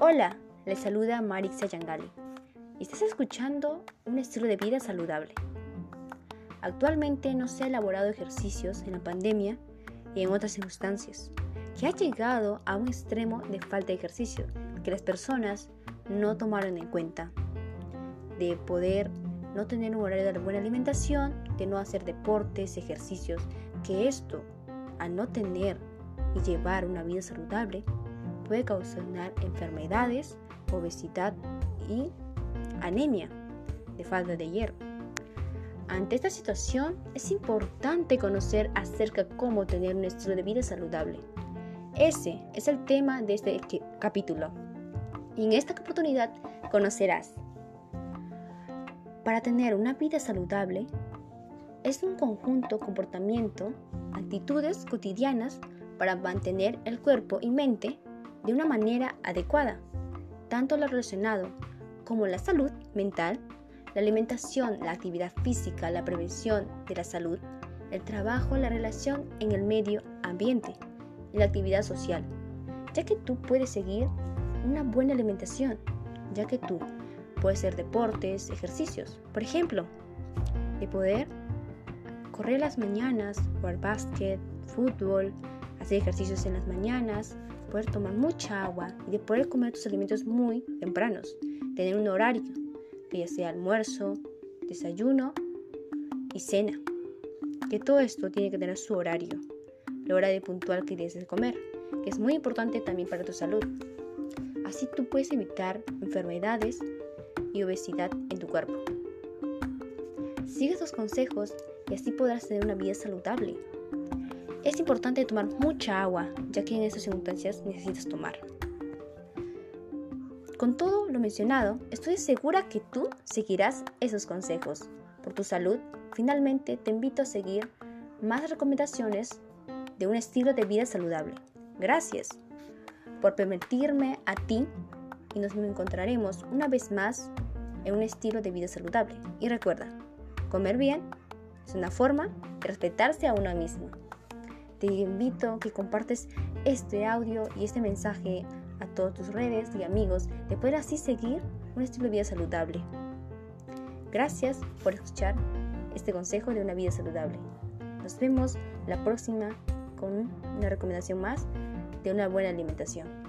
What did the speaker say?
Hola, les saluda Marix Yangali. Estás escuchando un estilo de vida saludable. Actualmente no se ha elaborado ejercicios en la pandemia y en otras circunstancias, que ha llegado a un extremo de falta de ejercicio que las personas no tomaron en cuenta, de poder no tener un horario de buena alimentación, de no hacer deportes, ejercicios, que esto, al no tener y llevar una vida saludable, puede causar enfermedades, obesidad y anemia de falta de hierro. Ante esta situación es importante conocer acerca cómo tener un estilo de vida saludable. Ese es el tema de este capítulo. Y en esta oportunidad conocerás. Para tener una vida saludable es un conjunto comportamiento, actitudes cotidianas para mantener el cuerpo y mente de una manera adecuada, tanto lo relacionado como la salud mental, la alimentación, la actividad física, la prevención de la salud, el trabajo, la relación en el medio ambiente y la actividad social, ya que tú puedes seguir una buena alimentación, ya que tú puedes hacer deportes, ejercicios, por ejemplo, de poder correr las mañanas, jugar básquet, fútbol, hacer ejercicios en las mañanas, poder tomar mucha agua y de poder comer tus alimentos muy tempranos, tener un horario, que ya sea almuerzo, desayuno y cena. Que todo esto tiene que tener su horario, la hora de puntual que tienes de comer, que es muy importante también para tu salud. Así tú puedes evitar enfermedades y obesidad en tu cuerpo. Sigue estos consejos y así podrás tener una vida saludable es importante tomar mucha agua, ya que en estas circunstancias necesitas tomar. Con todo lo mencionado, estoy segura que tú seguirás esos consejos. Por tu salud, finalmente te invito a seguir más recomendaciones de un estilo de vida saludable. Gracias por permitirme a ti y nos encontraremos una vez más en un estilo de vida saludable. Y recuerda, comer bien es una forma de respetarse a uno mismo te invito que compartes este audio y este mensaje a todas tus redes y amigos de poder así seguir un estilo de vida saludable. Gracias por escuchar este consejo de una vida saludable. Nos vemos la próxima con una recomendación más de una buena alimentación.